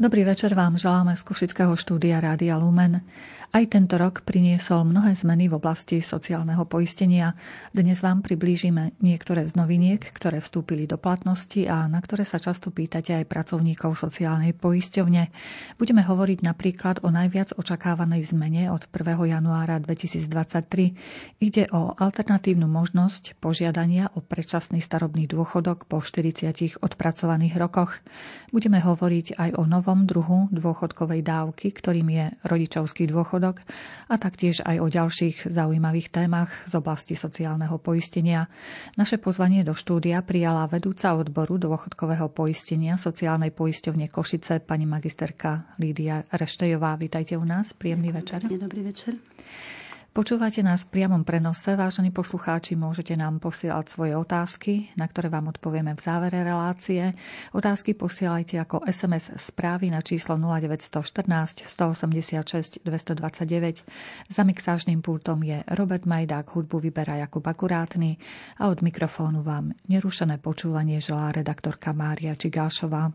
Dobrý večer vám želáme z Kušického štúdia Rádia Lumen. Aj tento rok priniesol mnohé zmeny v oblasti sociálneho poistenia. Dnes vám priblížime niektoré z noviniek, ktoré vstúpili do platnosti a na ktoré sa často pýtate aj pracovníkov sociálnej poisťovne. Budeme hovoriť napríklad o najviac očakávanej zmene od 1. januára 2023. Ide o alternatívnu možnosť požiadania o predčasný starobný dôchodok po 40 odpracovaných rokoch. Budeme hovoriť aj o novom druhu dôchodkovej dávky, ktorým je rodičovský dôchodok a taktiež aj o ďalších zaujímavých témach z oblasti sociálneho poistenia. Naše pozvanie do štúdia prijala vedúca odboru dôchodkového poistenia sociálnej poisťovne Košice pani magisterka Lídia Reštejová. Vítajte u nás, príjemný večer. Dobrý večer. Počúvate nás v priamom prenose, vážení poslucháči, môžete nám posielať svoje otázky, na ktoré vám odpovieme v závere relácie. Otázky posielajte ako SMS správy na číslo 0914 186 229. Za mixážnym pultom je Robert Majdák, hudbu vyberá Jakub Akurátny a od mikrofónu vám nerušené počúvanie želá redaktorka Mária Čigášová.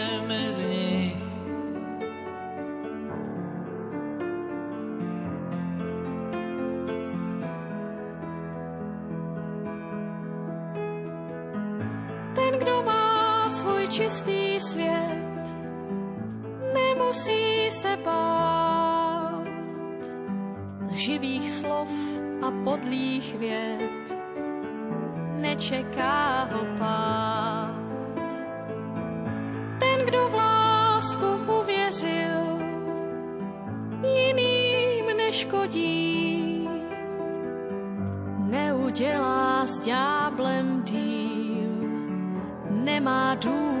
svět, nemusí se bát živých slov a podlých věd, nečeká ho pád. Ten, kdo v lásku uvěřil, jiným neškodí, neudělá s ďáblem díl, nemá důvod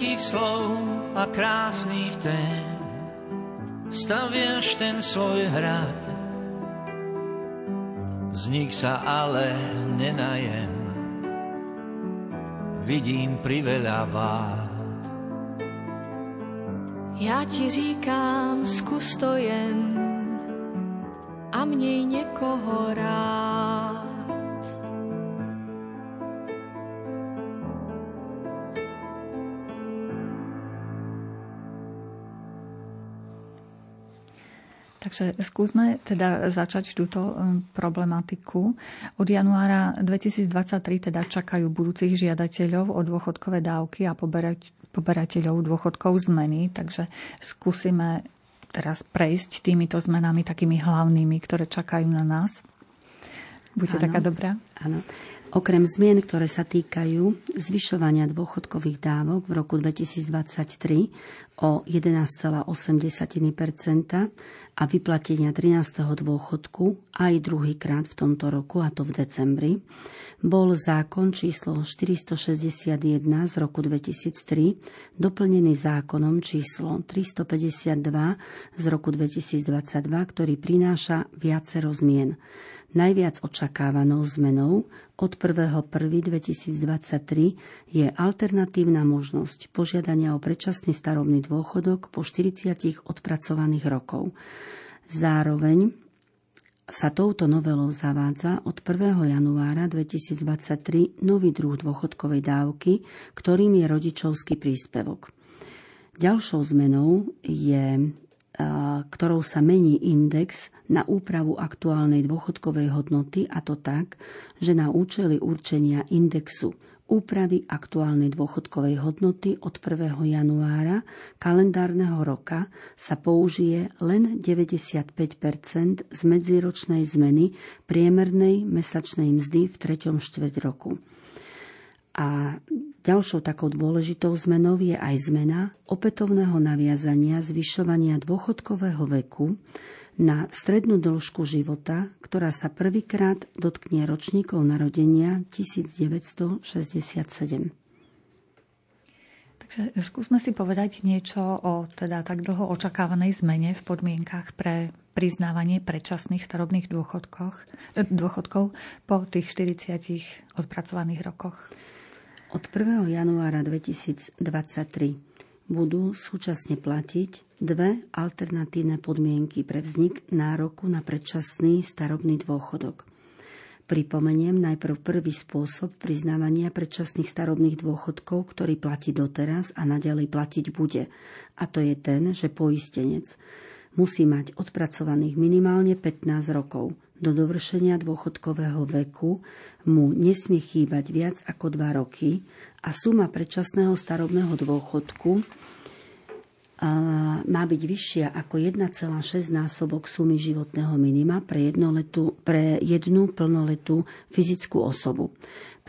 veľkých slov a krásnych tém staviaš ten svoj hrad. Z nich sa ale nenajem, vidím priveľa vád. Já ti říkám, zkus to jen a měj někoho rád. Takže skúsme teda začať túto um, problematiku. Od januára 2023 teda čakajú budúcich žiadateľov o dôchodkové dávky a poberať, poberateľov dôchodkov zmeny, takže skúsime teraz prejsť týmito zmenami takými hlavnými, ktoré čakajú na nás. Buďte ano, taká dobrá. Áno. Okrem zmien, ktoré sa týkajú zvyšovania dôchodkových dávok v roku 2023 o 11,8% a vyplatenia 13. dôchodku aj druhýkrát v tomto roku, a to v decembri, bol zákon číslo 461 z roku 2003 doplnený zákonom číslo 352 z roku 2022, ktorý prináša viacero zmien. Najviac očakávanou zmenou od 1.1.2023 je alternatívna možnosť požiadania o predčasný starobný dôchodok po 40 odpracovaných rokov. Zároveň sa touto novelou zavádza od 1. januára 2023 nový druh dôchodkovej dávky, ktorým je rodičovský príspevok. Ďalšou zmenou je ktorou sa mení index na úpravu aktuálnej dôchodkovej hodnoty a to tak, že na účely určenia indexu úpravy aktuálnej dôchodkovej hodnoty od 1. januára kalendárneho roka sa použije len 95% z medziročnej zmeny priemernej mesačnej mzdy v 3. štvrť roku. A ďalšou takou dôležitou zmenou je aj zmena opätovného naviazania zvyšovania dôchodkového veku na strednú dĺžku života, ktorá sa prvýkrát dotkne ročníkov narodenia 1967. Takže skúsme si povedať niečo o teda tak dlho očakávanej zmene v podmienkach pre priznávanie predčasných starobných eh, dôchodkov po tých 40 odpracovaných rokoch. Od 1. januára 2023 budú súčasne platiť dve alternatívne podmienky pre vznik nároku na predčasný starobný dôchodok. Pripomeniem najprv prvý spôsob priznávania predčasných starobných dôchodkov, ktorý platí doteraz a naďalej platiť bude. A to je ten, že poistenec musí mať odpracovaných minimálne 15 rokov do dovršenia dôchodkového veku mu nesmie chýbať viac ako 2 roky a suma predčasného starobného dôchodku má byť vyššia ako 1,6 násobok sumy životného minima pre, pre jednu plnoletú fyzickú osobu.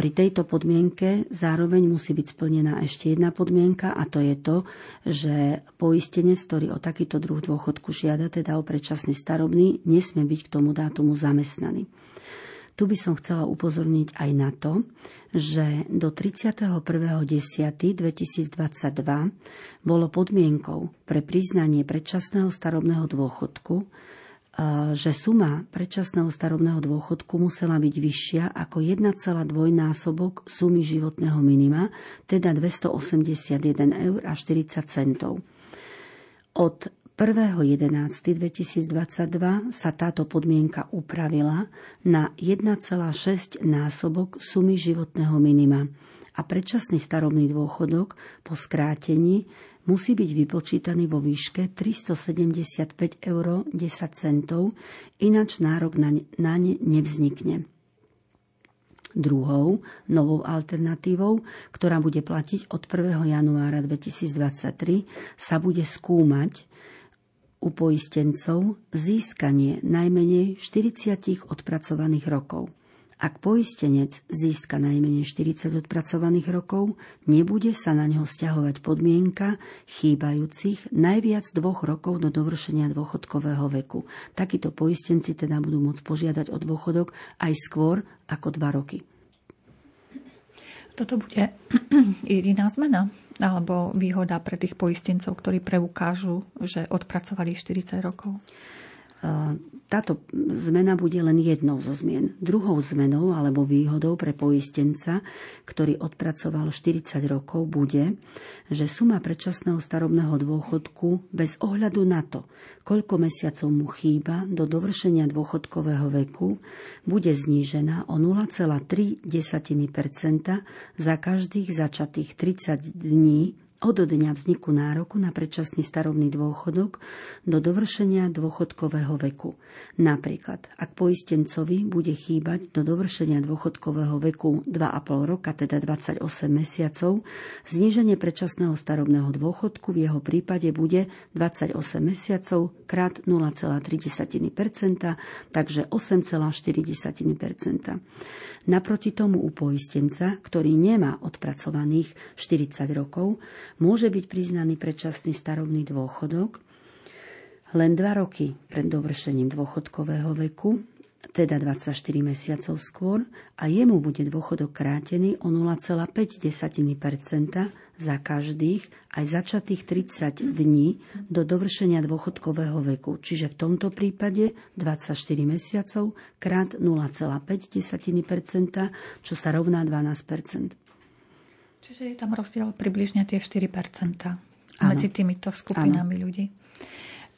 Pri tejto podmienke zároveň musí byť splnená ešte jedna podmienka a to je to, že poistenec, ktorý o takýto druh dôchodku žiada, teda o predčasný starobný, nesmie byť k tomu dátumu zamestnaný. Tu by som chcela upozorniť aj na to, že do 31.10.2022 bolo podmienkou pre priznanie predčasného starobného dôchodku že suma predčasného starobného dôchodku musela byť vyššia ako 1,2 násobok sumy životného minima, teda 281 eur a 40 centov. Od 1.11.2022 sa táto podmienka upravila na 1,6 násobok sumy životného minima a predčasný starobný dôchodok po skrátení musí byť vypočítaný vo výške 375 eur 10 centov, ináč nárok na, ne nevznikne. Druhou novou alternatívou, ktorá bude platiť od 1. januára 2023, sa bude skúmať u poistencov získanie najmenej 40 odpracovaných rokov. Ak poistenec získa najmenej 40 odpracovaných rokov, nebude sa na neho stiahovať podmienka chýbajúcich najviac dvoch rokov do dovršenia dôchodkového veku. Takíto poistenci teda budú môcť požiadať o dôchodok aj skôr ako dva roky. Toto bude jediná zmena alebo výhoda pre tých poistencov, ktorí preukážu, že odpracovali 40 rokov? Táto zmena bude len jednou zo zmien. Druhou zmenou alebo výhodou pre poistenca, ktorý odpracoval 40 rokov, bude, že suma predčasného starobného dôchodku bez ohľadu na to, koľko mesiacov mu chýba do dovršenia dôchodkového veku, bude znížená o 0,3 za každých začatých 30 dní od dňa vzniku nároku na predčasný starobný dôchodok do dovršenia dôchodkového veku. Napríklad, ak poistencovi bude chýbať do dovršenia dôchodkového veku 2,5 roka, teda 28 mesiacov, zníženie predčasného starobného dôchodku v jeho prípade bude 28 mesiacov krát 0,3%, takže 8,4%. Naproti tomu u poistenca, ktorý nemá odpracovaných 40 rokov, môže byť priznaný predčasný starobný dôchodok len dva roky pred dovršením dôchodkového veku, teda 24 mesiacov skôr, a jemu bude dôchodok krátený o 0,5 za každých aj začatých 30 dní do dovršenia dôchodkového veku, čiže v tomto prípade 24 mesiacov krát 0,5 čo sa rovná 12 Čiže je tam rozdiel približne tie 4% medzi týmito skupinami ano. ľudí.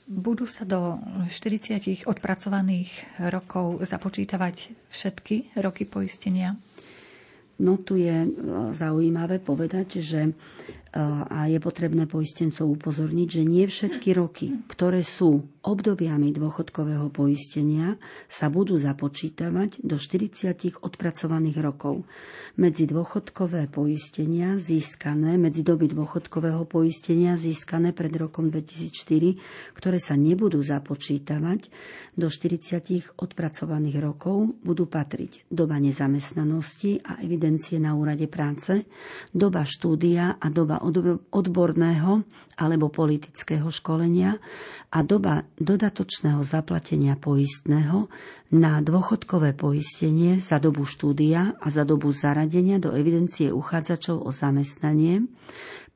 Budú sa do 40 odpracovaných rokov započítavať všetky roky poistenia? No tu je e, zaujímavé povedať, že a je potrebné poistencov upozorniť, že nie všetky roky, ktoré sú obdobiami dôchodkového poistenia sa budú započítavať do 40 odpracovaných rokov. Medzi dôchodkové poistenia získané, medzi doby dôchodkového poistenia získané pred rokom 2004, ktoré sa nebudú započítavať do 40 odpracovaných rokov, budú patriť doba nezamestnanosti a evidencie na úrade práce, doba štúdia a doba odborného alebo politického školenia a doba dodatočného zaplatenia poistného na dôchodkové poistenie za dobu štúdia a za dobu zaradenia do evidencie uchádzačov o zamestnanie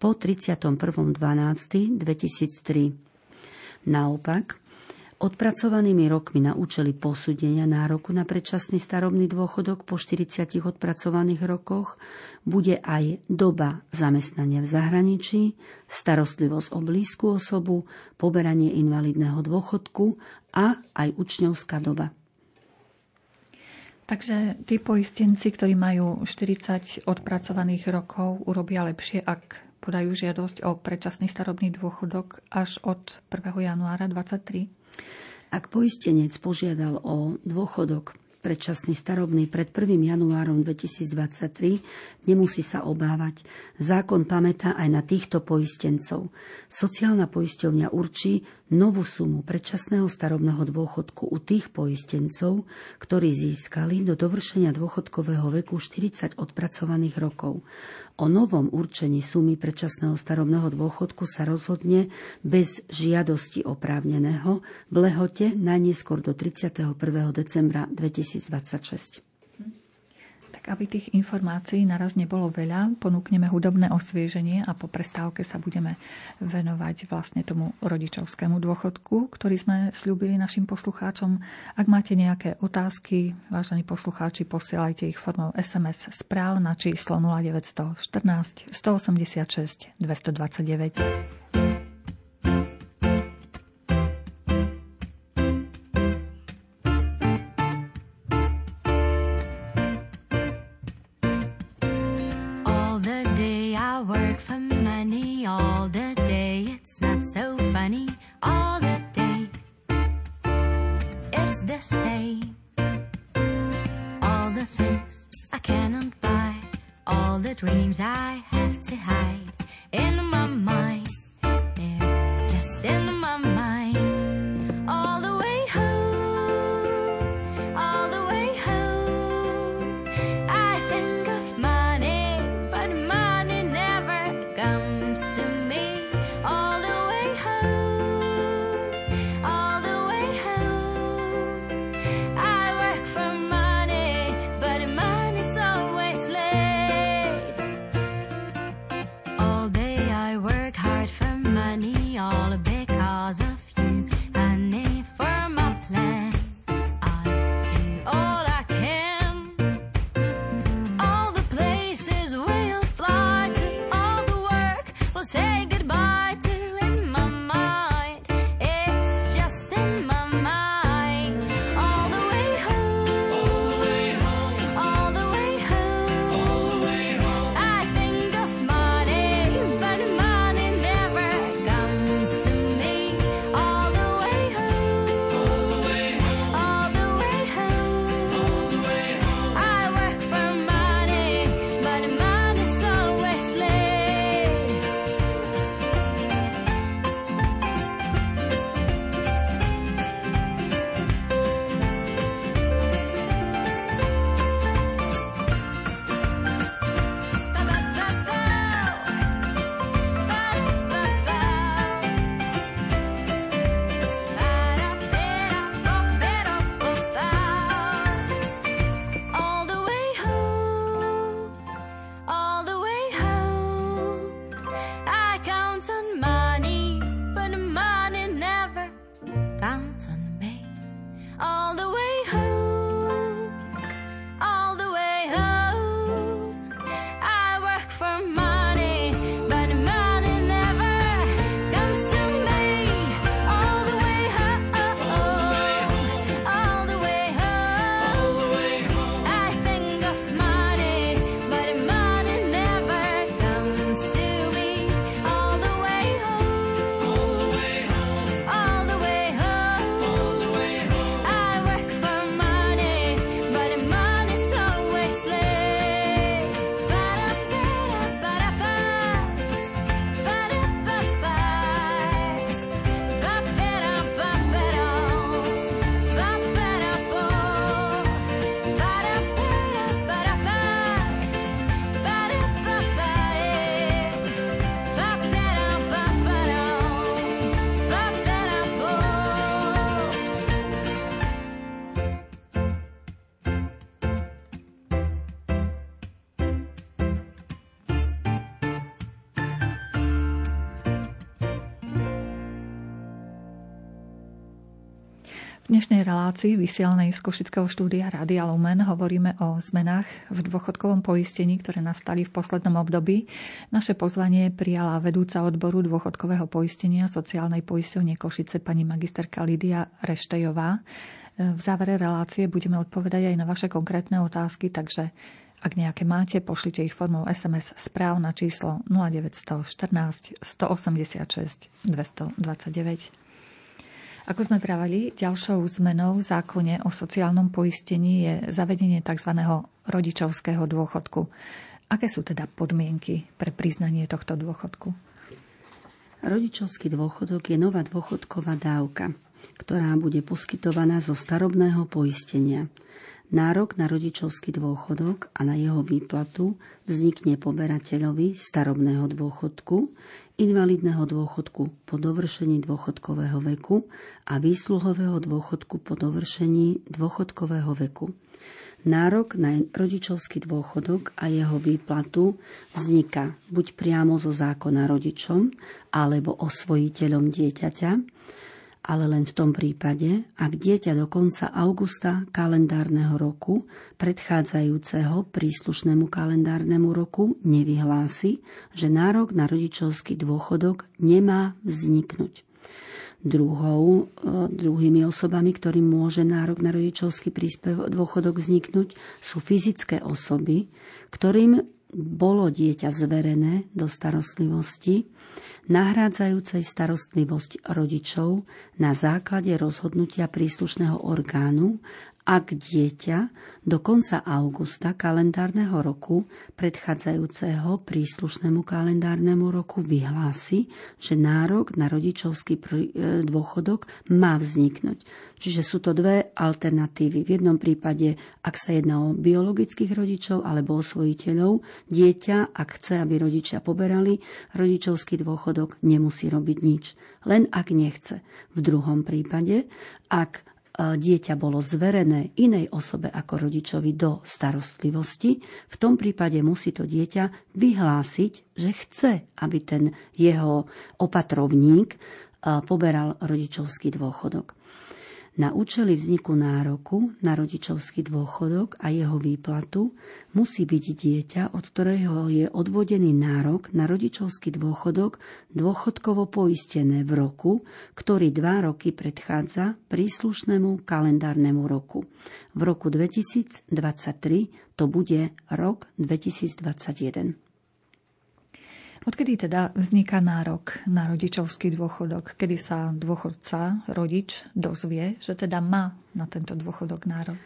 po 31.12.2003. Naopak, Odpracovanými rokmi na účely posúdenia nároku na predčasný starobný dôchodok po 40 odpracovaných rokoch bude aj doba zamestnania v zahraničí, starostlivosť o blízku osobu, poberanie invalidného dôchodku a aj učňovská doba. Takže tí poistenci, ktorí majú 40 odpracovaných rokov, urobia lepšie, ak podajú žiadosť o predčasný starobný dôchodok až od 1. januára 2023? Ak poistenec požiadal o dôchodok predčasný starobný pred 1. januárom 2023, nemusí sa obávať. Zákon pamätá aj na týchto poistencov. Sociálna poisťovňa určí novú sumu predčasného starobného dôchodku u tých poistencov, ktorí získali do dovršenia dôchodkového veku 40 odpracovaných rokov. O novom určení sumy predčasného starobného dôchodku sa rozhodne bez žiadosti oprávneného v lehote najneskôr do 31. decembra 2026 aby tých informácií naraz nebolo veľa, ponúkneme hudobné osvieženie a po prestávke sa budeme venovať vlastne tomu rodičovskému dôchodku, ktorý sme slúbili našim poslucháčom. Ak máte nejaké otázky, vážení poslucháči, posielajte ich formou SMS správ na číslo 0914 186 229. relácii vysielanej z Košického štúdia Radia Lumen hovoríme o zmenách v dôchodkovom poistení, ktoré nastali v poslednom období. Naše pozvanie prijala vedúca odboru dôchodkového poistenia sociálnej poisťovne Košice pani magisterka Lidia Reštejová. V závere relácie budeme odpovedať aj na vaše konkrétne otázky, takže ak nejaké máte, pošlite ich formou SMS správ na číslo 0914 186 229. Ako sme pravili, ďalšou zmenou v zákone o sociálnom poistení je zavedenie tzv. rodičovského dôchodku. Aké sú teda podmienky pre priznanie tohto dôchodku? Rodičovský dôchodok je nová dôchodková dávka, ktorá bude poskytovaná zo starobného poistenia. Nárok na rodičovský dôchodok a na jeho výplatu vznikne poberateľovi starobného dôchodku, invalidného dôchodku po dovršení dôchodkového veku a výsluhového dôchodku po dovršení dôchodkového veku. Nárok na rodičovský dôchodok a jeho výplatu vzniká buď priamo zo zákona rodičom alebo osvojiteľom dieťaťa, ale len v tom prípade, ak dieťa do konca augusta kalendárneho roku predchádzajúceho príslušnému kalendárnemu roku nevyhlási, že nárok na rodičovský dôchodok nemá vzniknúť. Druhou, e, druhými osobami, ktorým môže nárok na rodičovský príspev dôchodok vzniknúť, sú fyzické osoby, ktorým bolo dieťa zverené do starostlivosti nahrádzajúcej starostlivosť rodičov na základe rozhodnutia príslušného orgánu ak dieťa do konca augusta kalendárneho roku predchádzajúceho príslušnému kalendárnemu roku vyhlási, že nárok na rodičovský e, dôchodok má vzniknúť. Čiže sú to dve alternatívy. V jednom prípade, ak sa jedná o biologických rodičov alebo osvojiteľov, dieťa, ak chce, aby rodičia poberali rodičovský dôchodok, nemusí robiť nič. Len ak nechce. V druhom prípade, ak dieťa bolo zverené inej osobe ako rodičovi do starostlivosti, v tom prípade musí to dieťa vyhlásiť, že chce, aby ten jeho opatrovník poberal rodičovský dôchodok. Na účely vzniku nároku na rodičovský dôchodok a jeho výplatu musí byť dieťa, od ktorého je odvodený nárok na rodičovský dôchodok dôchodkovo poistené v roku, ktorý dva roky predchádza príslušnému kalendárnemu roku. V roku 2023 to bude rok 2021. Odkedy teda vzniká nárok na rodičovský dôchodok? Kedy sa dôchodca, rodič, dozvie, že teda má na tento dôchodok nárok?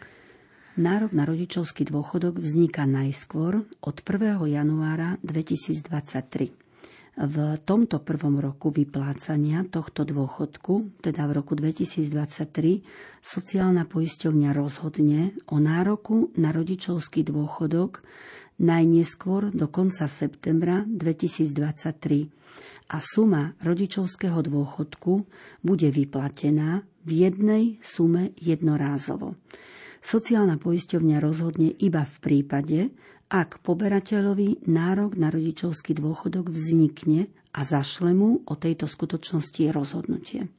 Nárok na rodičovský dôchodok vzniká najskôr od 1. januára 2023. V tomto prvom roku vyplácania tohto dôchodku, teda v roku 2023, sociálna poisťovňa rozhodne o nároku na rodičovský dôchodok najneskôr do konca septembra 2023 a suma rodičovského dôchodku bude vyplatená v jednej sume jednorázovo. Sociálna poisťovňa rozhodne iba v prípade, ak poberateľovi nárok na rodičovský dôchodok vznikne a zašle mu o tejto skutočnosti rozhodnutie.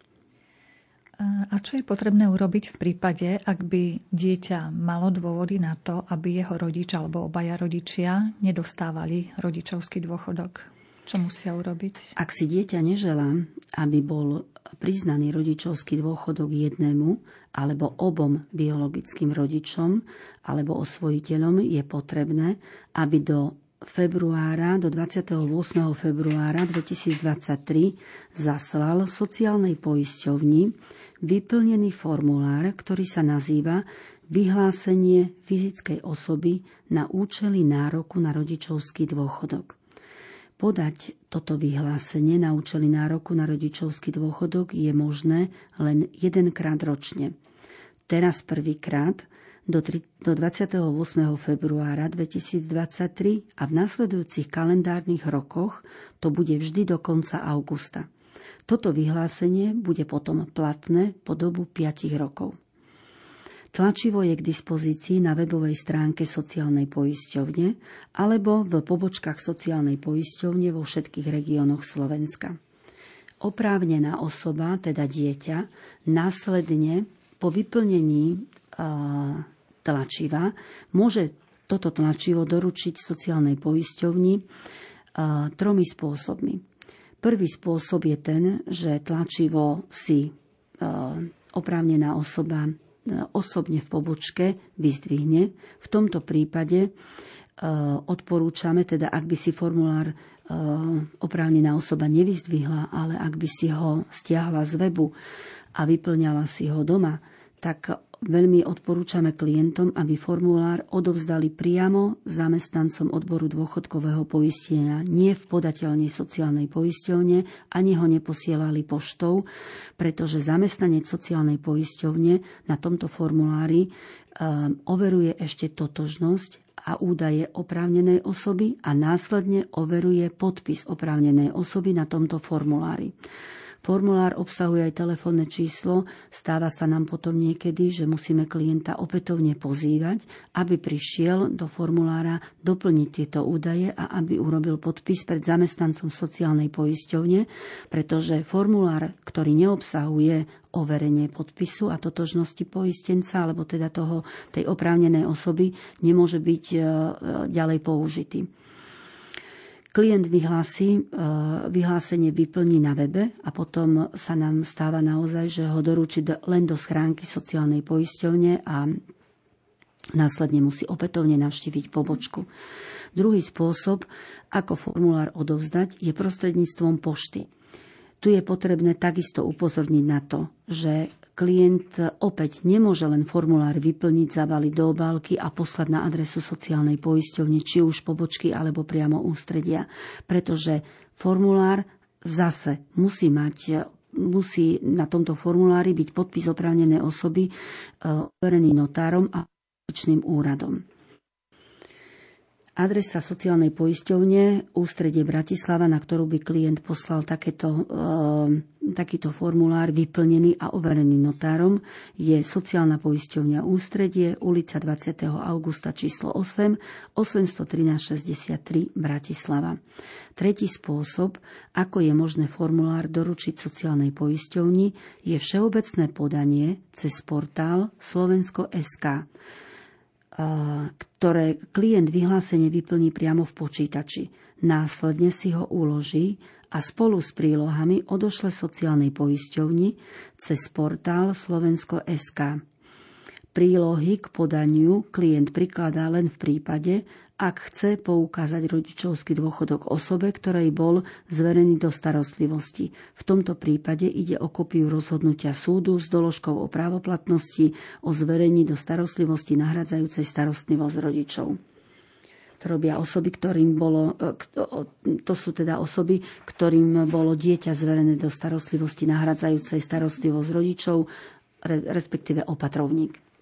A čo je potrebné urobiť v prípade, ak by dieťa malo dôvody na to, aby jeho rodič alebo obaja rodičia nedostávali rodičovský dôchodok? Čo musia urobiť? Ak si dieťa neželá, aby bol priznaný rodičovský dôchodok jednému alebo obom biologickým rodičom alebo osvojiteľom, je potrebné, aby do februára, do 28. februára 2023 zaslal sociálnej poisťovni vyplnený formulár, ktorý sa nazýva vyhlásenie fyzickej osoby na účely nároku na rodičovský dôchodok. Podať toto vyhlásenie na účely nároku na rodičovský dôchodok je možné len jedenkrát ročne. Teraz prvýkrát do, do 28. februára 2023 a v nasledujúcich kalendárnych rokoch to bude vždy do konca augusta. Toto vyhlásenie bude potom platné po dobu 5 rokov. Tlačivo je k dispozícii na webovej stránke sociálnej poisťovne alebo v pobočkách sociálnej poisťovne vo všetkých regiónoch Slovenska. Oprávnená osoba, teda dieťa, následne po vyplnení tlačiva môže toto tlačivo doručiť sociálnej poisťovni tromi spôsobmi. Prvý spôsob je ten, že tlačivo si oprávnená osoba osobne v pobočke vyzdvihne. V tomto prípade odporúčame, teda ak by si formulár oprávnená osoba nevyzdvihla, ale ak by si ho stiahla z webu a vyplňala si ho doma, tak veľmi odporúčame klientom, aby formulár odovzdali priamo zamestnancom odboru dôchodkového poistenia, nie v podateľnej sociálnej poisťovne, ani ho neposielali poštou, pretože zamestnanec sociálnej poisťovne na tomto formulári um, overuje ešte totožnosť a údaje oprávnenej osoby a následne overuje podpis oprávnenej osoby na tomto formulári. Formulár obsahuje aj telefónne číslo. Stáva sa nám potom niekedy, že musíme klienta opätovne pozývať, aby prišiel do formulára doplniť tieto údaje a aby urobil podpis pred zamestnancom sociálnej poisťovne, pretože formulár, ktorý neobsahuje overenie podpisu a totožnosti poistenca, alebo teda toho, tej oprávnenej osoby, nemôže byť e, ďalej použitý. Klient vyhlási, e, vyhlásenie vyplní na webe a potom sa nám stáva naozaj, že ho dorúči len do schránky sociálnej poisťovne a následne musí opätovne navštíviť pobočku. Druhý spôsob, ako formulár odovzdať, je prostredníctvom pošty. Tu je potrebné takisto upozorniť na to, že klient opäť nemôže len formulár vyplniť, zabaliť do obálky a poslať na adresu sociálnej poisťovne, či už pobočky alebo priamo ústredia, pretože formulár zase musí mať musí na tomto formulári byť podpis oprávnenej osoby e, overený notárom a úradom. Adresa sociálnej poisťovne, ústredie Bratislava, na ktorú by klient poslal takéto, e, takýto formulár vyplnený a overený notárom, je sociálna poisťovňa ústredie, ulica 20. augusta číslo 8, 813 63 Bratislava. Tretí spôsob, ako je možné formulár doručiť sociálnej poisťovni, je všeobecné podanie cez portál Slovensko.sk ktoré klient vyhlásenie vyplní priamo v počítači. Následne si ho uloží a spolu s prílohami odošle sociálnej poisťovni cez portál Slovensko.sk. Prílohy k podaniu klient prikladá len v prípade, ak chce poukázať rodičovský dôchodok osobe, ktorej bol zverený do starostlivosti. V tomto prípade ide o kopiu rozhodnutia súdu s doložkou o právoplatnosti o zverení do starostlivosti nahradzajúcej starostlivosť rodičov. To robia osoby, ktorým bolo, e, to sú teda osoby, ktorým bolo dieťa zverené do starostlivosti nahradzajúcej starostlivosť rodičov, respektíve opatrovník.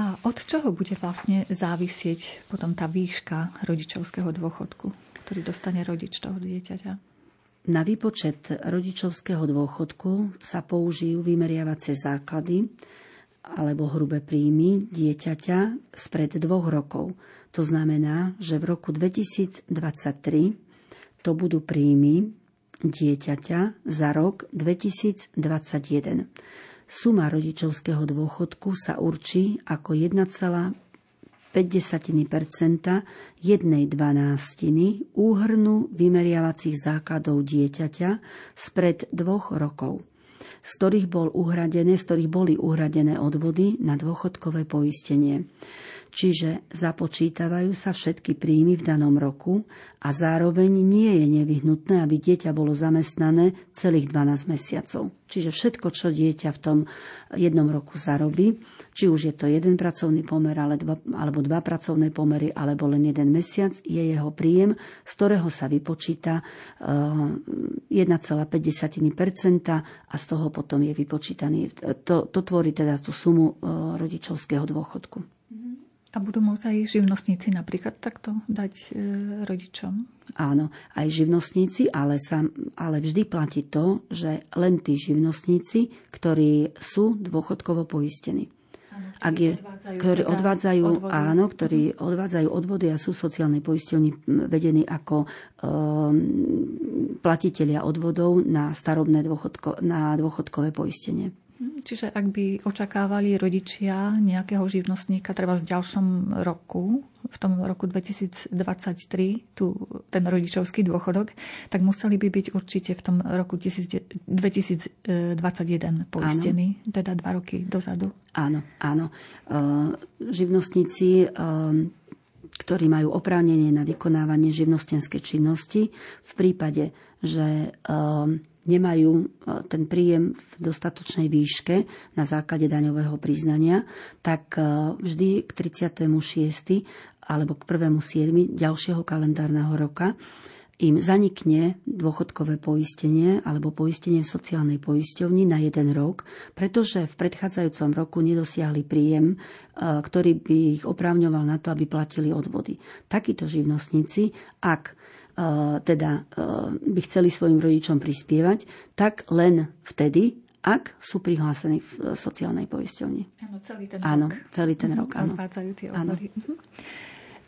A od čoho bude vlastne závisieť potom tá výška rodičovského dôchodku, ktorý dostane rodič toho dieťaťa? Na výpočet rodičovského dôchodku sa použijú vymeriavacie základy alebo hrubé príjmy dieťaťa spred dvoch rokov. To znamená, že v roku 2023 to budú príjmy dieťaťa za rok 2021. Suma rodičovského dôchodku sa určí ako 1,5% jednej dvanástiny úhrnu vymeriavacích základov dieťaťa spred dvoch rokov z ktorých, bol uhradené, z ktorých boli uhradené odvody na dôchodkové poistenie čiže započítavajú sa všetky príjmy v danom roku a zároveň nie je nevyhnutné, aby dieťa bolo zamestnané celých 12 mesiacov. Čiže všetko, čo dieťa v tom jednom roku zarobí, či už je to jeden pracovný pomer alebo dva pracovné pomery, alebo len jeden mesiac, je jeho príjem, z ktorého sa vypočíta 1,5% eh, a z toho potom je vypočítaný. To, to tvorí teda tú sumu eh, rodičovského dôchodku. A budú môcť aj živnostníci napríklad takto dať e, rodičom? Áno, aj živnostníci, ale, sam, ale vždy platí to, že len tí živnostníci, ktorí sú dôchodkovo poistení. Ak je, ktorí teda odvádzajú, odvody. áno, ktorí odvádzajú odvody a sú sociálne poistení vedení ako um, platitelia odvodov na starobné dôchodko, na dôchodkové poistenie. Čiže ak by očakávali rodičia nejakého živnostníka treba v ďalšom roku, v tom roku 2023, tu, ten rodičovský dôchodok, tak museli by byť určite v tom roku 2021 poistení, áno. teda dva roky dozadu. Áno, áno. Uh, živnostníci uh, ktorí majú oprávnenie na vykonávanie živnostenskej činnosti v prípade, že um, nemajú e, ten príjem v dostatočnej výške na základe daňového priznania, tak e, vždy k 36. alebo k 1.7. ďalšieho kalendárneho roka im zanikne dôchodkové poistenie alebo poistenie v sociálnej poisťovni na jeden rok, pretože v predchádzajúcom roku nedosiahli príjem, e, ktorý by ich oprávňoval na to, aby platili odvody. Takíto živnostníci, ak teda by chceli svojim rodičom prispievať, tak len vtedy, ak sú prihlásení v sociálnej poisťovni. Áno, celý ten áno, rok. celý ten rok, áno. tie áno. Mhm.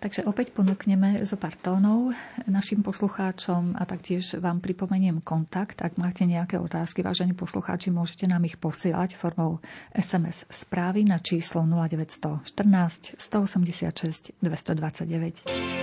Takže opäť ponúkneme zo pár tónov našim poslucháčom a taktiež vám pripomeniem kontakt. Ak máte nejaké otázky, vážení poslucháči, môžete nám ich posielať formou SMS správy na číslo 0914 186 229.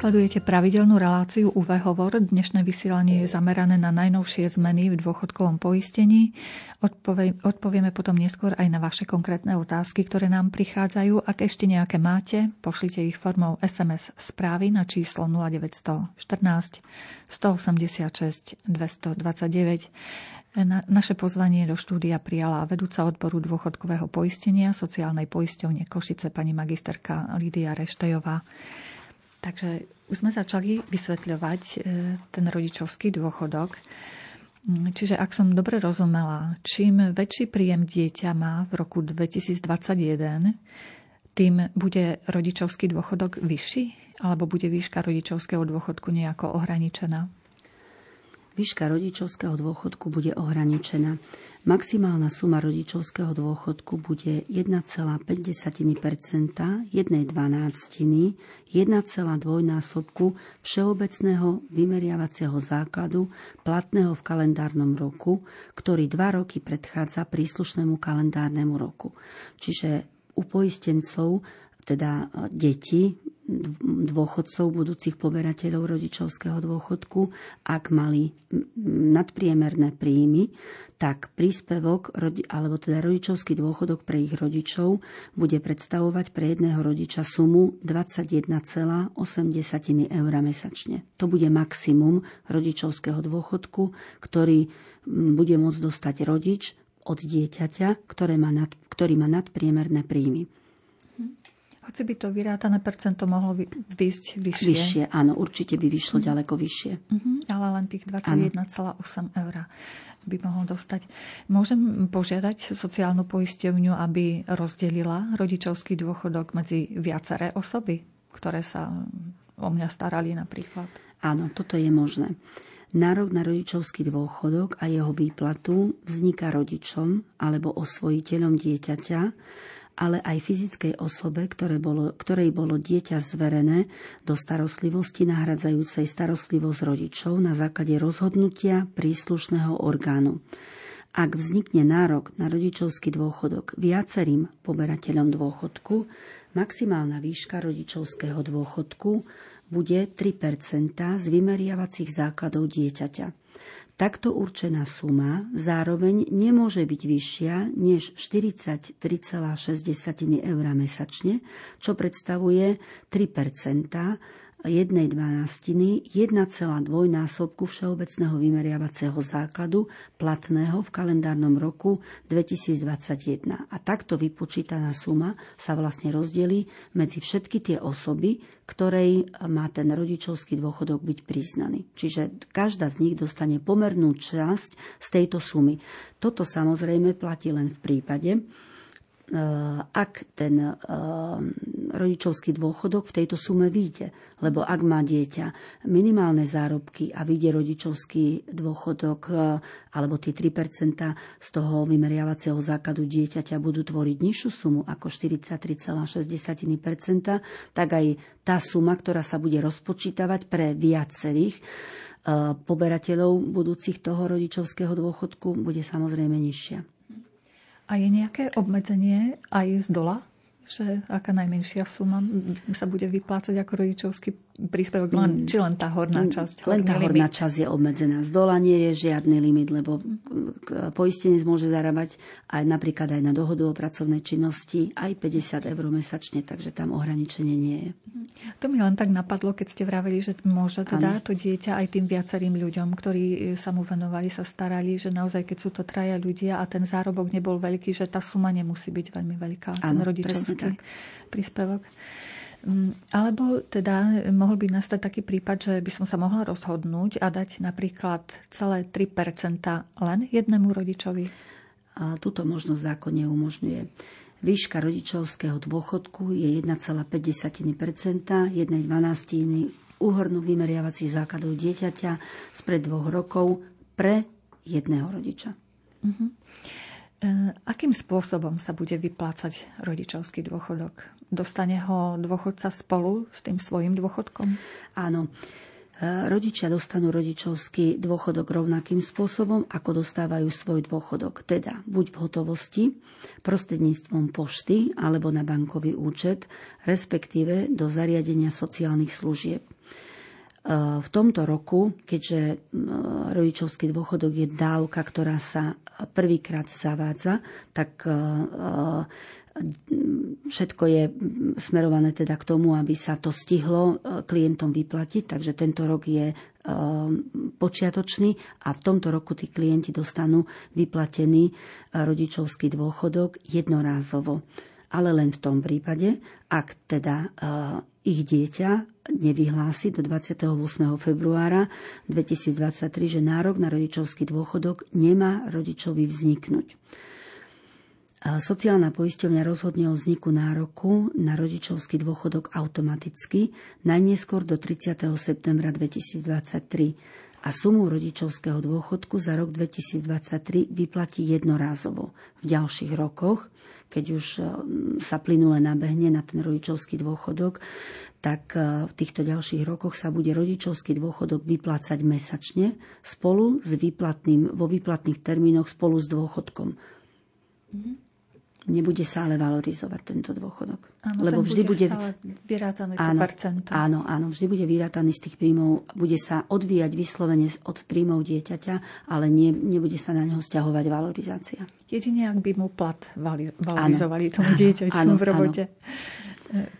Sledujete pravidelnú reláciu UV Hovor. Dnešné vysielanie je zamerané na najnovšie zmeny v dôchodkovom poistení. Odpovie, odpovieme potom neskôr aj na vaše konkrétne otázky, ktoré nám prichádzajú. Ak ešte nejaké máte, pošlite ich formou SMS správy na číslo 0914 186 229. Na, naše pozvanie do štúdia prijala vedúca odboru dôchodkového poistenia sociálnej poisťovne Košice pani magisterka Lídia Reštejová. Takže už sme začali vysvetľovať e, ten rodičovský dôchodok. Mm, čiže ak som dobre rozumela, čím väčší príjem dieťa má v roku 2021, tým bude rodičovský dôchodok vyšší? Alebo bude výška rodičovského dôchodku nejako ohraničená? Výška rodičovského dôchodku bude ohraničená. Maximálna suma rodičovského dôchodku bude 1,5%, 1 dvanásťtiny, 1,2 násobku všeobecného vymeriavacieho základu platného v kalendárnom roku, ktorý dva roky predchádza príslušnému kalendárnemu roku. Čiže u poistencov teda deti dôchodcov, budúcich poberateľov rodičovského dôchodku, ak mali nadpriemerné príjmy, tak príspevok, alebo teda rodičovský dôchodok pre ich rodičov bude predstavovať pre jedného rodiča sumu 21,8 eur mesačne. To bude maximum rodičovského dôchodku, ktorý bude môcť dostať rodič od dieťaťa, ktoré má nad, ktorý má nadpriemerné príjmy. Hoci by to vyrátané percento mohlo vysť vyššie. Vyššie, áno, určite by vyšlo mm. ďaleko vyššie. Mm-hmm, ale len tých 21,8 eur by mohol dostať. Môžem požiadať sociálnu poisťovňu, aby rozdelila rodičovský dôchodok medzi viaceré osoby, ktoré sa o mňa starali napríklad? Áno, toto je možné. Nárok na rodičovský dôchodok a jeho výplatu vzniká rodičom alebo osvojiteľom dieťaťa, ale aj fyzickej osobe, ktoré bolo, ktorej bolo dieťa zverené do starostlivosti nahradzajúcej starostlivosť rodičov na základe rozhodnutia príslušného orgánu. Ak vznikne nárok na rodičovský dôchodok viacerým poberateľom dôchodku, maximálna výška rodičovského dôchodku bude 3% z vymeriavacích základov dieťaťa. Takto určená suma zároveň nemôže byť vyššia než 43,6 eur mesačne, čo predstavuje 3 jednej dvanástiny 1,2 násobku všeobecného vymeriavacieho základu platného v kalendárnom roku 2021. A takto vypočítaná suma sa vlastne rozdelí medzi všetky tie osoby, ktorej má ten rodičovský dôchodok byť priznaný. Čiže každá z nich dostane pomernú časť z tejto sumy. Toto samozrejme platí len v prípade, Eh, ak ten eh, rodičovský dôchodok v tejto sume vyjde. Lebo ak má dieťa minimálne zárobky a vyjde rodičovský dôchodok eh, alebo tie 3% z toho vymeriavacieho základu dieťaťa budú tvoriť nižšiu sumu ako 43,6%, tak aj tá suma, ktorá sa bude rozpočítavať pre viacerých poberateľov budúcich toho rodičovského dôchodku, bude samozrejme nižšia. A je nejaké obmedzenie aj z dola? Že aká najmenšia suma sa bude vyplácať ako rodičovský príspevok, len, mm. či len tá horná mm. časť? Len tá horná limit. časť je obmedzená. Z dola nie je žiadny limit, lebo poistenec môže zarábať aj napríklad aj na dohodu o pracovnej činnosti aj 50 eur mesačne, takže tam ohraničenie nie je. To mi len tak napadlo, keď ste vraveli, že môže teda ano. to dieťa aj tým viacerým ľuďom, ktorí sa mu venovali, sa starali, že naozaj keď sú to traja ľudia a ten zárobok nebol veľký, že tá suma nemusí byť veľmi veľká, ten rodičovský príspevok. Mm, alebo teda mohol by nastať taký prípad, že by som sa mohla rozhodnúť a dať napríklad celé 3% len jednému rodičovi? A túto možnosť zákon neumožňuje. Výška rodičovského dôchodku je 1,5%, jednej dvanástiny úhornú vymeriavacích základov dieťaťa spred dvoch rokov pre jedného rodiča. Uh-huh. E, akým spôsobom sa bude vyplácať rodičovský dôchodok? Dostane ho dôchodca spolu s tým svojim dôchodkom? Áno. E, rodičia dostanú rodičovský dôchodok rovnakým spôsobom, ako dostávajú svoj dôchodok. Teda buď v hotovosti, prostredníctvom pošty alebo na bankový účet, respektíve do zariadenia sociálnych služieb. v tomto roku, keďže rodičovský dôchodok je dávka, ktorá sa prvýkrát zavádza, tak všetko je smerované teda k tomu, aby sa to stihlo klientom vyplatiť, takže tento rok je počiatočný a v tomto roku tí klienti dostanú vyplatený rodičovský dôchodok jednorázovo ale len v tom prípade, ak teda ich dieťa nevyhlási do 28. februára 2023, že nárok na rodičovský dôchodok nemá rodičovi vzniknúť. Sociálna poisťovňa rozhodne o vzniku nároku na rodičovský dôchodok automaticky najneskôr do 30. septembra 2023 a sumu rodičovského dôchodku za rok 2023 vyplatí jednorázovo. V ďalších rokoch, keď už e, sa plynule nabehne na ten rodičovský dôchodok, tak e, v týchto ďalších rokoch sa bude rodičovský dôchodok vyplácať mesačne spolu s výplatným, vo výplatných termínoch spolu s dôchodkom. Mm-hmm. Nebude sa ale valorizovať tento dôchodok. Áno, lebo vždy bude, bude vyrátaný áno, áno, áno, vždy bude vyrátaný z tých príjmov, bude sa odvíjať vyslovene od príjmov dieťaťa, ale nie, nebude sa na neho stiahovať valorizácia. Jedine, ak by mu plat valorizovali áno, tomu dieťaťu v robote. Áno.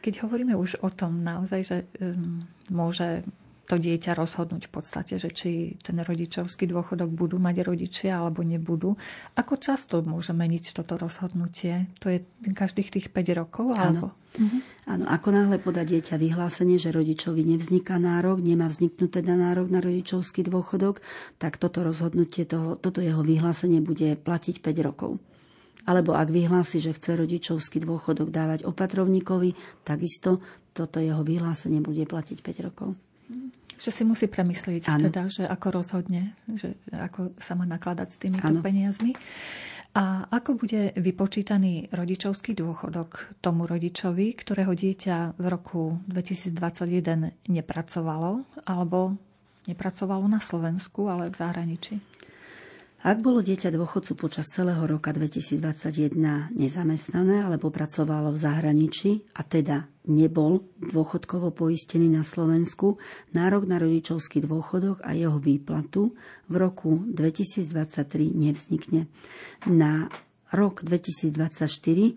Keď hovoríme už o tom naozaj, že um, môže to dieťa rozhodnúť v podstate, že či ten rodičovský dôchodok budú mať rodičia alebo nebudú. Ako často môže meniť toto rozhodnutie? To je každých tých 5 rokov? Áno. Uh-huh. Áno, ako náhle podá dieťa vyhlásenie, že rodičovi nevzniká nárok, nemá vzniknúť teda nárok na rodičovský dôchodok, tak toto rozhodnutie, to, toto jeho vyhlásenie bude platiť 5 rokov. Alebo ak vyhlási, že chce rodičovský dôchodok dávať opatrovníkovi, takisto toto jeho vyhlásenie bude platiť 5 rokov. Že si musí premyslieť ano. teda, že ako rozhodne, že ako sa má nakladať s týmito ano. peniazmi. A ako bude vypočítaný rodičovský dôchodok tomu rodičovi, ktorého dieťa v roku 2021 nepracovalo alebo nepracovalo na Slovensku, ale v zahraničí? Ak bolo dieťa dôchodcu počas celého roka 2021 nezamestnané alebo pracovalo v zahraničí a teda nebol dôchodkovo poistený na Slovensku, nárok na rodičovský dôchodok a jeho výplatu v roku 2023 nevznikne. Na rok 2024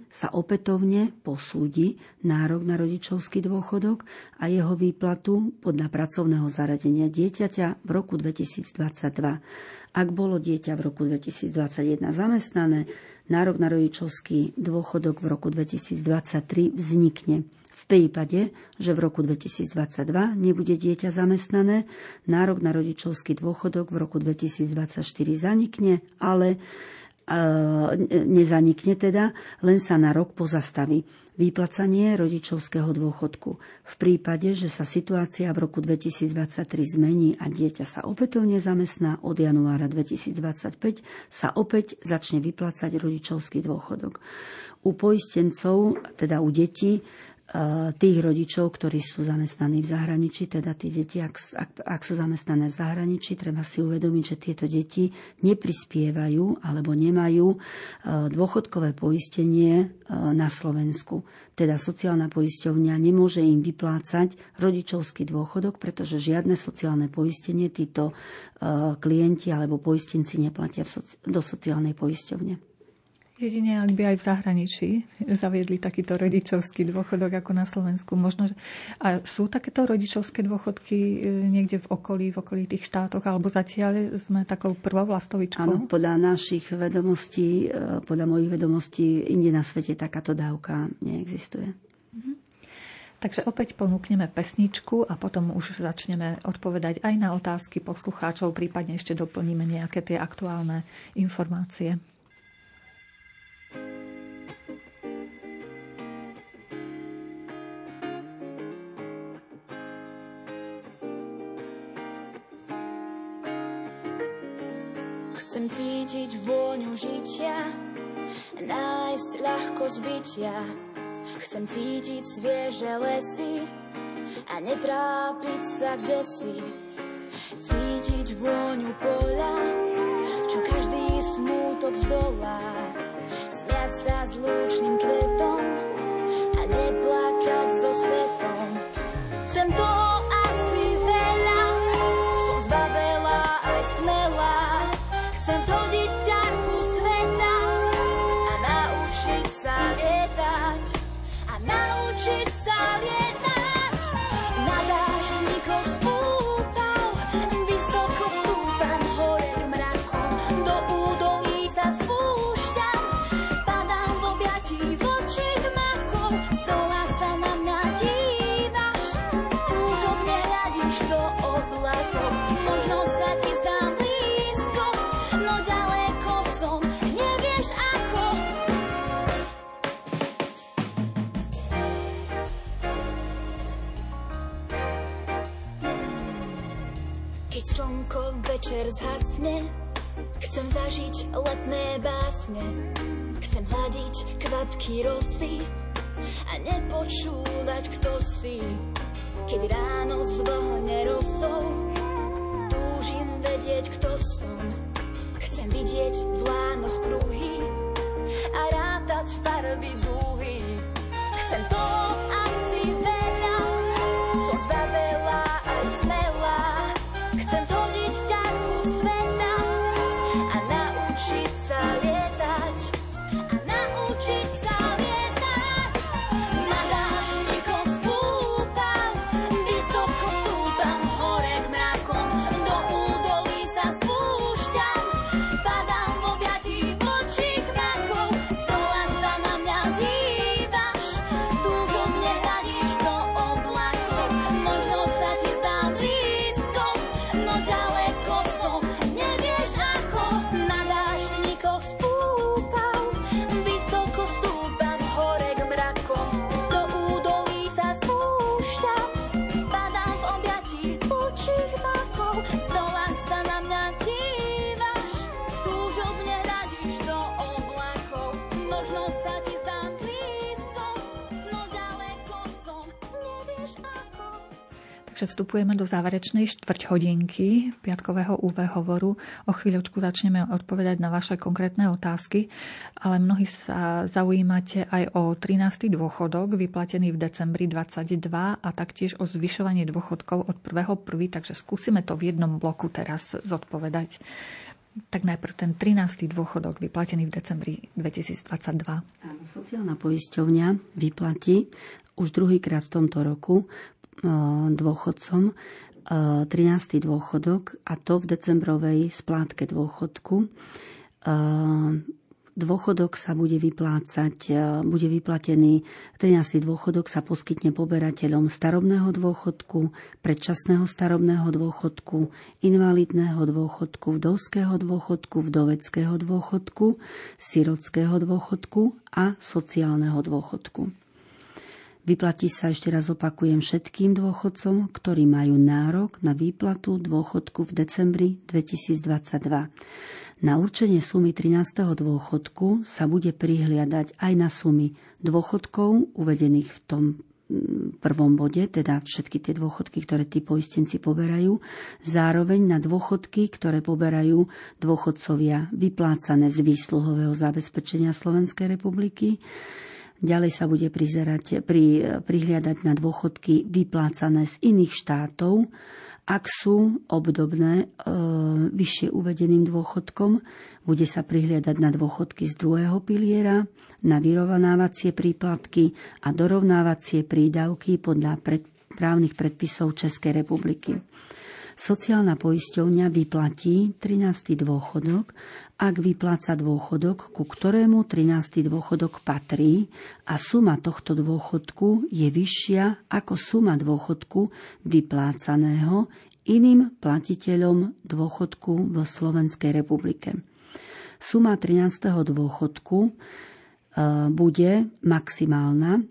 sa opätovne posúdi nárok na rodičovský dôchodok a jeho výplatu podľa pracovného zaradenia dieťaťa v roku 2022. Ak bolo dieťa v roku 2021 zamestnané, nárok na rodičovský dôchodok v roku 2023 vznikne. V prípade, že v roku 2022 nebude dieťa zamestnané, nárok na rodičovský dôchodok v roku 2024 zanikne, ale nezanikne teda, len sa na rok pozastaví vyplacanie rodičovského dôchodku. V prípade, že sa situácia v roku 2023 zmení a dieťa sa opätovne zamestná, od januára 2025 sa opäť začne vyplácať rodičovský dôchodok. U poistencov, teda u detí, tých rodičov, ktorí sú zamestnaní v zahraničí, teda tí deti, ak, ak, ak sú zamestnané v zahraničí, treba si uvedomiť, že tieto deti neprispievajú alebo nemajú dôchodkové poistenie na Slovensku. Teda sociálna poisťovňa nemôže im vyplácať rodičovský dôchodok, pretože žiadne sociálne poistenie títo klienti alebo poistenci neplatia do sociálnej poisťovne. Jedine, ak by aj v zahraničí zaviedli takýto rodičovský dôchodok ako na Slovensku. Možno, že... A sú takéto rodičovské dôchodky e, niekde v okolí, v okolí tých štátoch, alebo zatiaľ sme takou prvou vlastovičkou? Áno, podľa našich vedomostí, e, podľa mojich vedomostí, inde na svete takáto dávka neexistuje. Mhm. Takže opäť ponúkneme pesničku a potom už začneme odpovedať aj na otázky poslucháčov, prípadne ešte doplníme nejaké tie aktuálne informácie. Chcem cítiť vôňu žitia, nájsť ľahko zbytia. Chcem cítiť svieže lesy a netrápiť sa kde si. Cítiť vôňu poľa, čo každý smútok zdolá. Smiať sa s lúčným kvetom a neplakať so večer zhasne. Chcem zažiť letné básne, chcem hľadiť kvapky rosy a nepočúvať, kto si. Keď ráno zvlhne rosou, túžim vedieť, kto som. Chcem vidieť v lánoch kruhy a rátať farby dúhy. Chcem to, vstupujeme do záverečnej štvrť hodinky piatkového UV hovoru. O chvíľočku začneme odpovedať na vaše konkrétne otázky, ale mnohí sa zaujímate aj o 13. dôchodok vyplatený v decembri 22 a taktiež o zvyšovanie dôchodkov od 1.1. Takže skúsime to v jednom bloku teraz zodpovedať. Tak najprv ten 13. dôchodok vyplatený v decembri 2022. Áno, sociálna poisťovňa vyplatí už druhýkrát v tomto roku dôchodcom e, 13. dôchodok a to v decembrovej splátke dôchodku. Dôchodok sa bude vyplácať, bude vyplatený, 13. dôchodok sa poskytne poberateľom starobného dôchodku, predčasného starobného dôchodku, invalidného dôchodku, vdovského dôchodku, vdoveckého dôchodku, sirotského dôchodku a sociálneho dôchodku. Vyplatí sa, ešte raz opakujem, všetkým dôchodcom, ktorí majú nárok na výplatu dôchodku v decembri 2022. Na určenie sumy 13. dôchodku sa bude prihliadať aj na sumy dôchodkov uvedených v tom mm, prvom bode, teda všetky tie dôchodky, ktoré tí poistenci poberajú, zároveň na dôchodky, ktoré poberajú dôchodcovia vyplácané z výsluhového zabezpečenia Slovenskej republiky, Ďalej sa bude prizerať, pri, prihliadať na dôchodky vyplácané z iných štátov, ak sú obdobné e, vyššie uvedeným dôchodkom, bude sa prihliadať na dôchodky z druhého piliera, na vyrovnávacie príplatky a dorovnávacie prídavky podľa pred, právnych predpisov Českej republiky. Sociálna poisťovňa vyplatí 13. dôchodok, ak vypláca dôchodok, ku ktorému 13. dôchodok patrí a suma tohto dôchodku je vyššia ako suma dôchodku vyplácaného iným platiteľom dôchodku v Slovenskej republike. Suma 13. dôchodku e, bude maximálna e,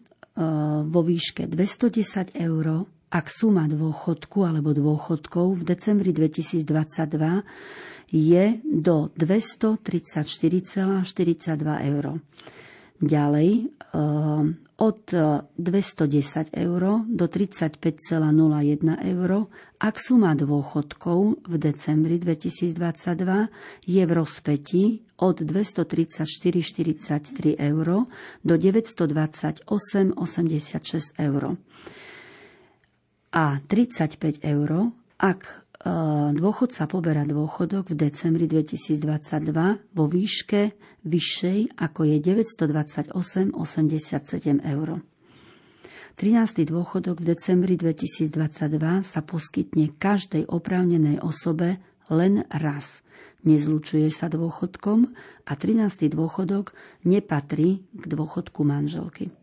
vo výške 210 eur ak suma dôchodku alebo dôchodkov v decembri 2022 je do 234,42 eur. Ďalej eh, od 210 eur do 35,01 eur, ak suma dôchodkov v decembri 2022 je v rozpetí od 234,43 eur do 928,86 eur a 35 eur, ak dôchodca poberá dôchodok v decembri 2022 vo výške vyššej ako je 928,87 eur. 13. dôchodok v decembri 2022 sa poskytne každej oprávnenej osobe len raz. Nezlučuje sa dôchodkom a 13. dôchodok nepatrí k dôchodku manželky.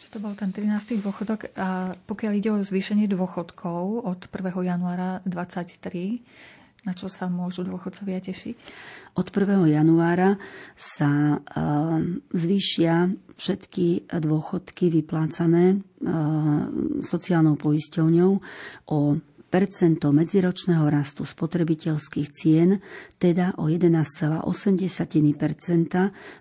Čiže to bol ten 13. dôchodok. A pokiaľ ide o zvýšenie dôchodkov od 1. januára 2023, na čo sa môžu dôchodcovia tešiť? Od 1. januára sa zvýšia všetky dôchodky vyplácané sociálnou poisťovňou o percento medziročného rastu spotrebiteľských cien, teda o 11,8%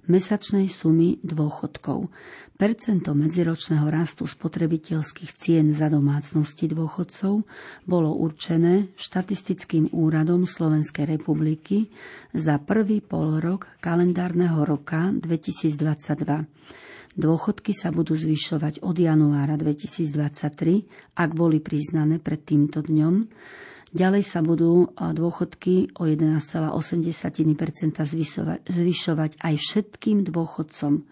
mesačnej sumy dôchodkov. Percento medziročného rastu spotrebiteľských cien za domácnosti dôchodcov bolo určené štatistickým úradom Slovenskej republiky za prvý polrok kalendárneho roka 2022. Dôchodky sa budú zvyšovať od januára 2023, ak boli priznané pred týmto dňom. Ďalej sa budú dôchodky o 11,8% zvyšovať aj všetkým dôchodcom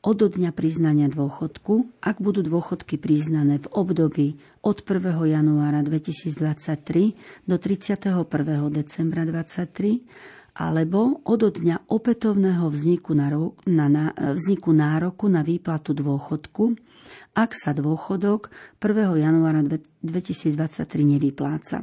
od dňa priznania dôchodku, ak budú dôchodky priznané v období od 1. januára 2023 do 31. decembra 2023 alebo od dňa opätovného vzniku, na, na, na, vzniku nároku na výplatu dôchodku, ak sa dôchodok 1. januára 2023 nevypláca.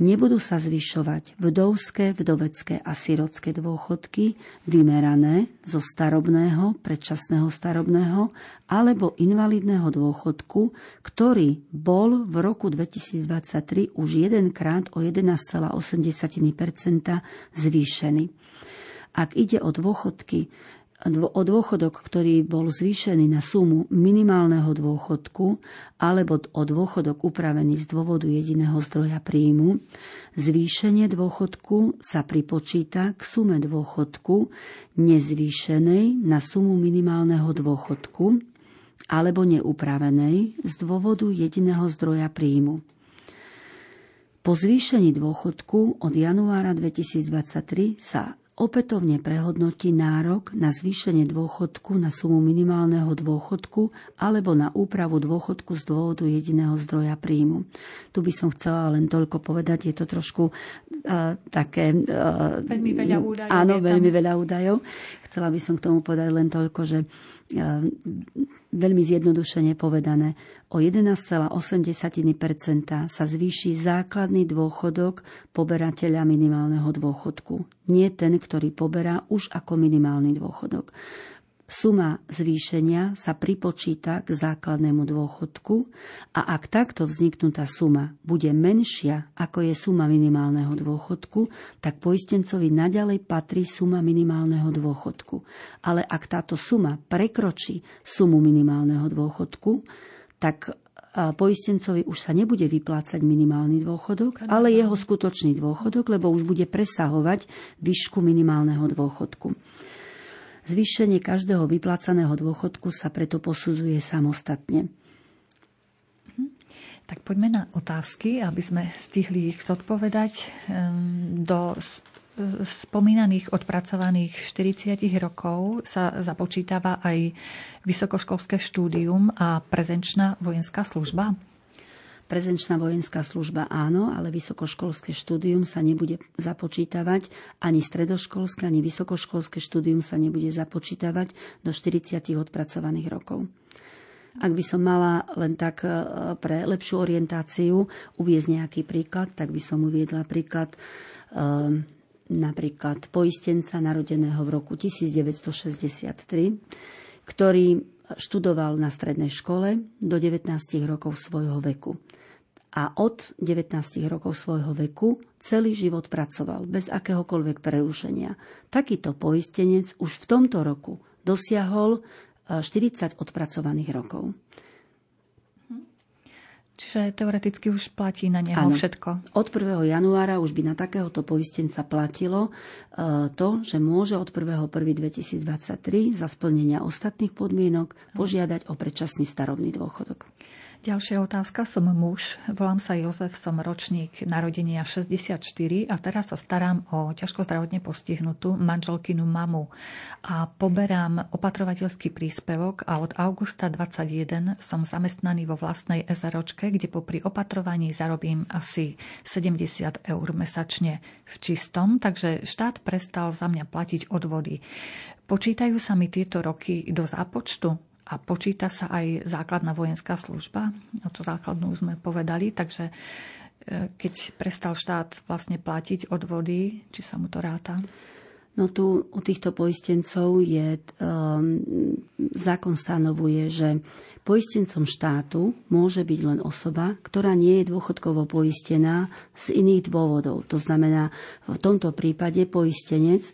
Nebudú sa zvyšovať vdovské, vdovecké a sirotské dôchodky vymerané zo starobného, predčasného starobného alebo invalidného dôchodku, ktorý bol v roku 2023 už jedenkrát o 11,8% zvýšený. Ak ide o dôchodky o dôchodok, ktorý bol zvýšený na sumu minimálneho dôchodku alebo o dôchodok upravený z dôvodu jediného zdroja príjmu, zvýšenie dôchodku sa pripočíta k sume dôchodku nezvýšenej na sumu minimálneho dôchodku alebo neupravenej z dôvodu jediného zdroja príjmu. Po zvýšení dôchodku od januára 2023 sa opätovne prehodnotí nárok na zvýšenie dôchodku na sumu minimálneho dôchodku alebo na úpravu dôchodku z dôvodu jediného zdroja príjmu. Tu by som chcela len toľko povedať, je to trošku uh, také... Uh, veľmi veľa údajov. Áno, veľmi veľa údajov. Chcela by som k tomu povedať len toľko, že uh, veľmi zjednodušene povedané, o 11,8% sa zvýši základný dôchodok poberateľa minimálneho dôchodku. Nie ten, ktorý poberá už ako minimálny dôchodok. Suma zvýšenia sa pripočíta k základnému dôchodku a ak takto vzniknutá suma bude menšia ako je suma minimálneho dôchodku, tak poistencovi naďalej patrí suma minimálneho dôchodku. Ale ak táto suma prekročí sumu minimálneho dôchodku, tak poistencovi už sa nebude vyplácať minimálny dôchodok, ale jeho skutočný dôchodok, lebo už bude presahovať výšku minimálneho dôchodku. Zvýšenie každého vyplácaného dôchodku sa preto posudzuje samostatne. Mhm. Tak poďme na otázky, aby sme stihli ich zodpovedať. Do spomínaných odpracovaných 40 rokov sa započítava aj vysokoškolské štúdium a prezenčná vojenská služba? Prezenčná vojenská služba áno, ale vysokoškolské štúdium sa nebude započítavať, ani stredoškolské, ani vysokoškolské štúdium sa nebude započítavať do 40 odpracovaných rokov. Ak by som mala len tak e, pre lepšiu orientáciu uviezť nejaký príklad, tak by som uviedla príklad e, napríklad poistenca narodeného v roku 1963, ktorý študoval na strednej škole do 19 rokov svojho veku a od 19 rokov svojho veku celý život pracoval bez akéhokoľvek prerušenia. Takýto poistenec už v tomto roku dosiahol 40 e, odpracovaných rokov. Čiže teoreticky už platí na neho ano. všetko. Od 1. januára už by na takéhoto poistenca platilo e, to, že môže od 1.1.2023 za splnenia ostatných podmienok požiadať o predčasný starobný dôchodok. Ďalšia otázka. Som muž, volám sa Jozef, som ročník narodenia 64 a teraz sa starám o ťažko zdravotne postihnutú manželkinu mamu a poberám opatrovateľský príspevok a od augusta 21 som zamestnaný vo vlastnej SROčke, kde popri opatrovaní zarobím asi 70 eur mesačne v čistom, takže štát prestal za mňa platiť odvody. Počítajú sa mi tieto roky do zápočtu? A počíta sa aj základná vojenská služba. O to základnú sme povedali, takže e, keď prestal štát vlastne platiť odvody, či sa mu to ráta? No tu u týchto poistencov je, um, zákon stanovuje, že poistencom štátu môže byť len osoba, ktorá nie je dôchodkovo poistená z iných dôvodov. To znamená, v tomto prípade poistenec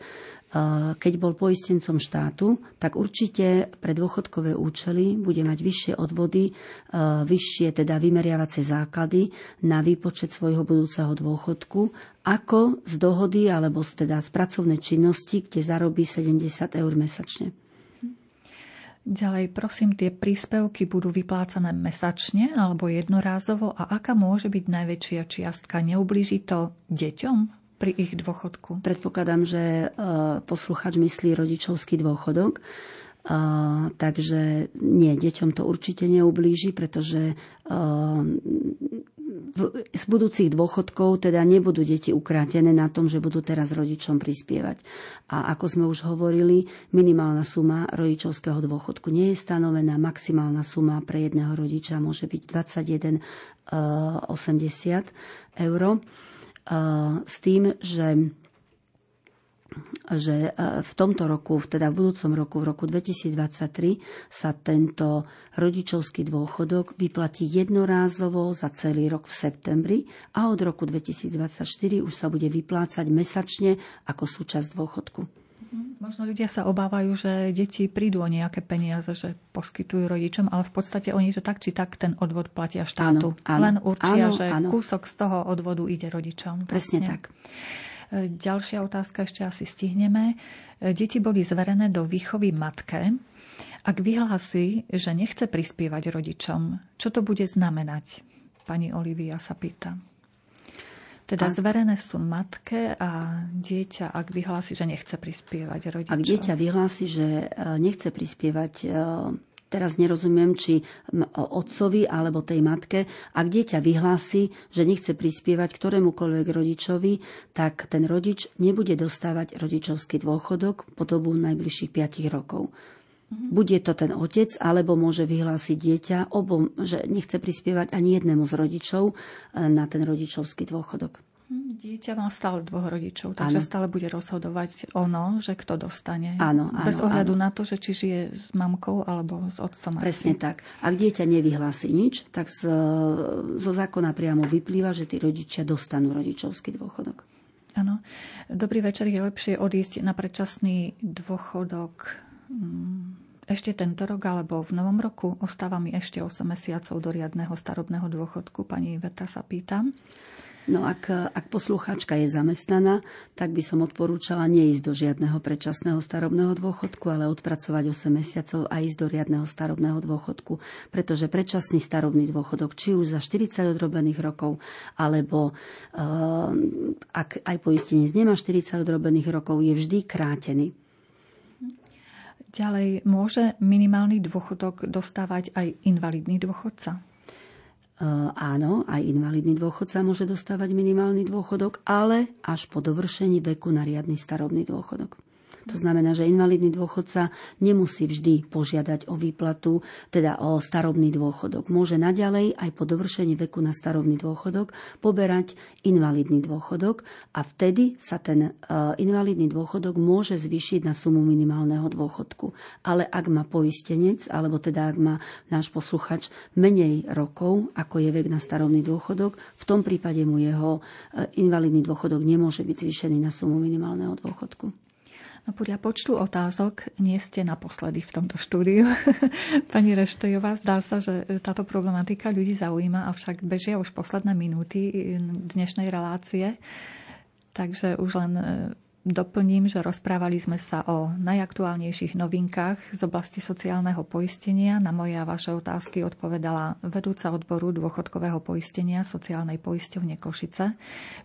keď bol poistencom štátu, tak určite pre dôchodkové účely bude mať vyššie odvody, vyššie teda vymeriavacie základy na výpočet svojho budúceho dôchodku, ako z dohody alebo z, teda z pracovnej činnosti, kde zarobí 70 eur mesačne. Ďalej, prosím, tie príspevky budú vyplácané mesačne alebo jednorázovo a aká môže byť najväčšia čiastka? Neublíži to deťom? Pri ich dôchodku? Predpokladám, že e, posluchač myslí rodičovský dôchodok. Uh, takže nie, deťom to určite neublíži, pretože uh, v, z budúcich dôchodkov teda nebudú deti ukrátené na tom, že budú teraz rodičom prispievať. A ako sme už hovorili, minimálna suma rodičovského dôchodku nie je stanovená, maximálna suma pre jedného rodiča môže byť 21,80 uh, eur s tým, že že v tomto roku, teda v budúcom roku, v roku 2023, sa tento rodičovský dôchodok vyplatí jednorázovo za celý rok v septembri a od roku 2024 už sa bude vyplácať mesačne ako súčasť dôchodku. Možno ľudia sa obávajú, že deti prídu o nejaké peniaze, že poskytujú rodičom, ale v podstate oni to tak či tak ten odvod platia štátu. Áno, áno, Len určia, áno, že áno. kúsok z toho odvodu ide rodičom. Presne vlastne. tak. E, ďalšia otázka ešte asi stihneme. E, deti boli zverené do výchovy matke. Ak vyhlási, že nechce prispievať rodičom, čo to bude znamenať? Pani Olivia sa pýta. Teda a... zverené sú matke a dieťa, ak vyhlási, že nechce prispievať rodičom. Ak dieťa vyhlási, že e, nechce prispievať e, teraz nerozumiem, či otcovi alebo tej matke, ak dieťa vyhlási, že nechce prispievať ktorémukoľvek rodičovi, tak ten rodič nebude dostávať rodičovský dôchodok po dobu najbližších 5 rokov. Mhm. Bude to ten otec, alebo môže vyhlásiť dieťa, obom, že nechce prispievať ani jednému z rodičov e, na ten rodičovský dôchodok. Mhm, dieťa má stále dvoch rodičov, takže ano. stále bude rozhodovať ono, že kto dostane. Áno, áno. Bez ohľadu áno. na to, že či žije s mamkou alebo s otcom. Presne asi. tak. Ak dieťa nevyhlási nič, tak z, zo zákona priamo vyplýva, že tí rodičia dostanú rodičovský dôchodok. Áno. Dobrý večer, je lepšie odísť na predčasný dôchodok ešte tento rok alebo v novom roku ostáva mi ešte 8 mesiacov do riadneho starobného dôchodku. Pani Veta sa pýtam. No ak, ak poslucháčka je zamestnaná, tak by som odporúčala neísť do žiadneho predčasného starobného dôchodku, ale odpracovať 8 mesiacov a ísť do riadneho starobného dôchodku. Pretože predčasný starobný dôchodok, či už za 40 odrobených rokov, alebo uh, ak aj poistenec nemá 40 odrobených rokov, je vždy krátený. Ďalej, môže minimálny dôchodok dostávať aj invalidný dôchodca? Uh, áno, aj invalidný dôchodca môže dostávať minimálny dôchodok, ale až po dovršení veku na riadny starobný dôchodok. To znamená, že invalidný dôchodca nemusí vždy požiadať o výplatu, teda o starobný dôchodok. Môže naďalej aj po dovršení veku na starobný dôchodok poberať invalidný dôchodok a vtedy sa ten uh, invalidný dôchodok môže zvýšiť na sumu minimálneho dôchodku. Ale ak má poistenec, alebo teda ak má náš posluchač menej rokov, ako je vek na starobný dôchodok, v tom prípade mu jeho uh, invalidný dôchodok nemôže byť zvýšený na sumu minimálneho dôchodku. No podľa počtu otázok nie ste naposledy v tomto štúdiu. Pani Reštejová, zdá sa, že táto problematika ľudí zaujíma, avšak bežia už posledné minúty dnešnej relácie. Takže už len Doplním, že rozprávali sme sa o najaktuálnejších novinkách z oblasti sociálneho poistenia. Na moje a vaše otázky odpovedala vedúca odboru dôchodkového poistenia sociálnej poisťovne Košice,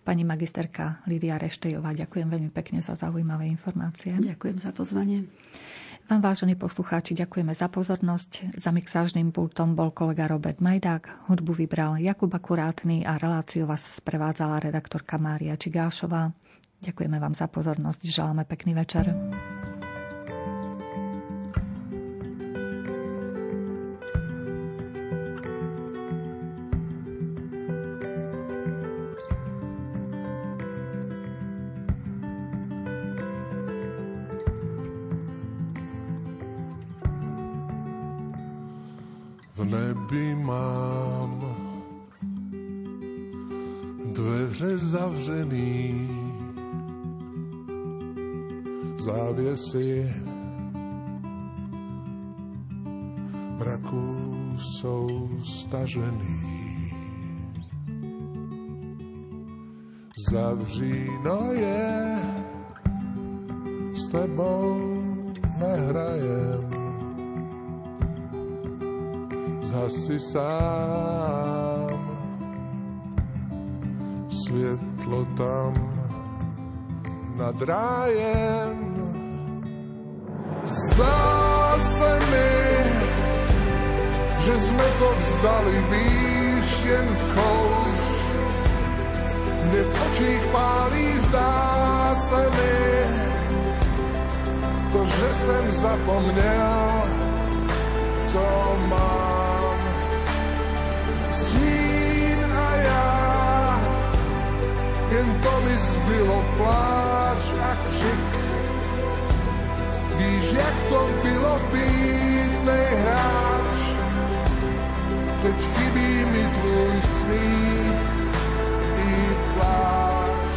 pani magisterka Lidia Reštejová. Ďakujem veľmi pekne za zaujímavé informácie. Ďakujem za pozvanie. Vám, vážení poslucháči, ďakujeme za pozornosť. Za mixážnym pultom bol kolega Robert Majdák, hudbu vybral Jakub Akurátny a reláciu vás sprevádzala redaktorka Mária Čigášová. Ďakujeme vám za pozornosť. Želáme pekný večer. V nebi mám dveře zavřených závěsy mraku jsou stažený. Zavříno je, s tebou nehrajem. Zhasi sám, světlo tam nad rájem. Zdá se mi, že jsme to vzdali výš jen kous. Mne v očích pálí, zdá se mi, to, že jsem zapomněl, co mám. Snín a já, jen to mi zbylo pláč a křik. Jak to bylo být nejhráč, teď chybí mi tvůj smích i pláč.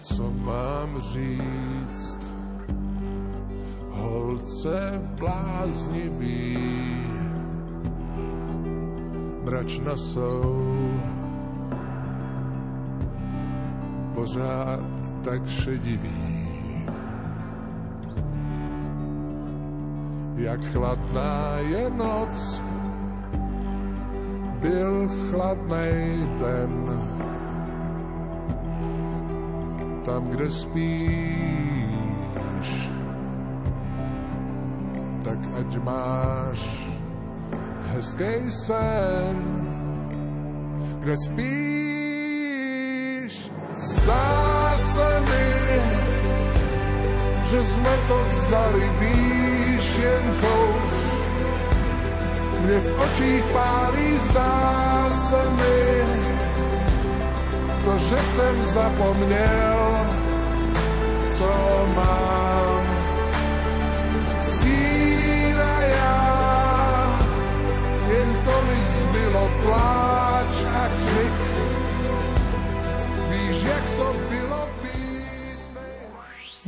Co mám říct, holce bláznivý, mračna jsou pořád tak šedivý. Jak chladná je noc, byl chladný den. Tam, kde spíš, tak ať máš hezký sen. Kde spíš, zdá se mi, že jsme to vzdali výš jen kous. Mne v očích pálí, zdá se mi, to, že jsem zapomněl, co mám.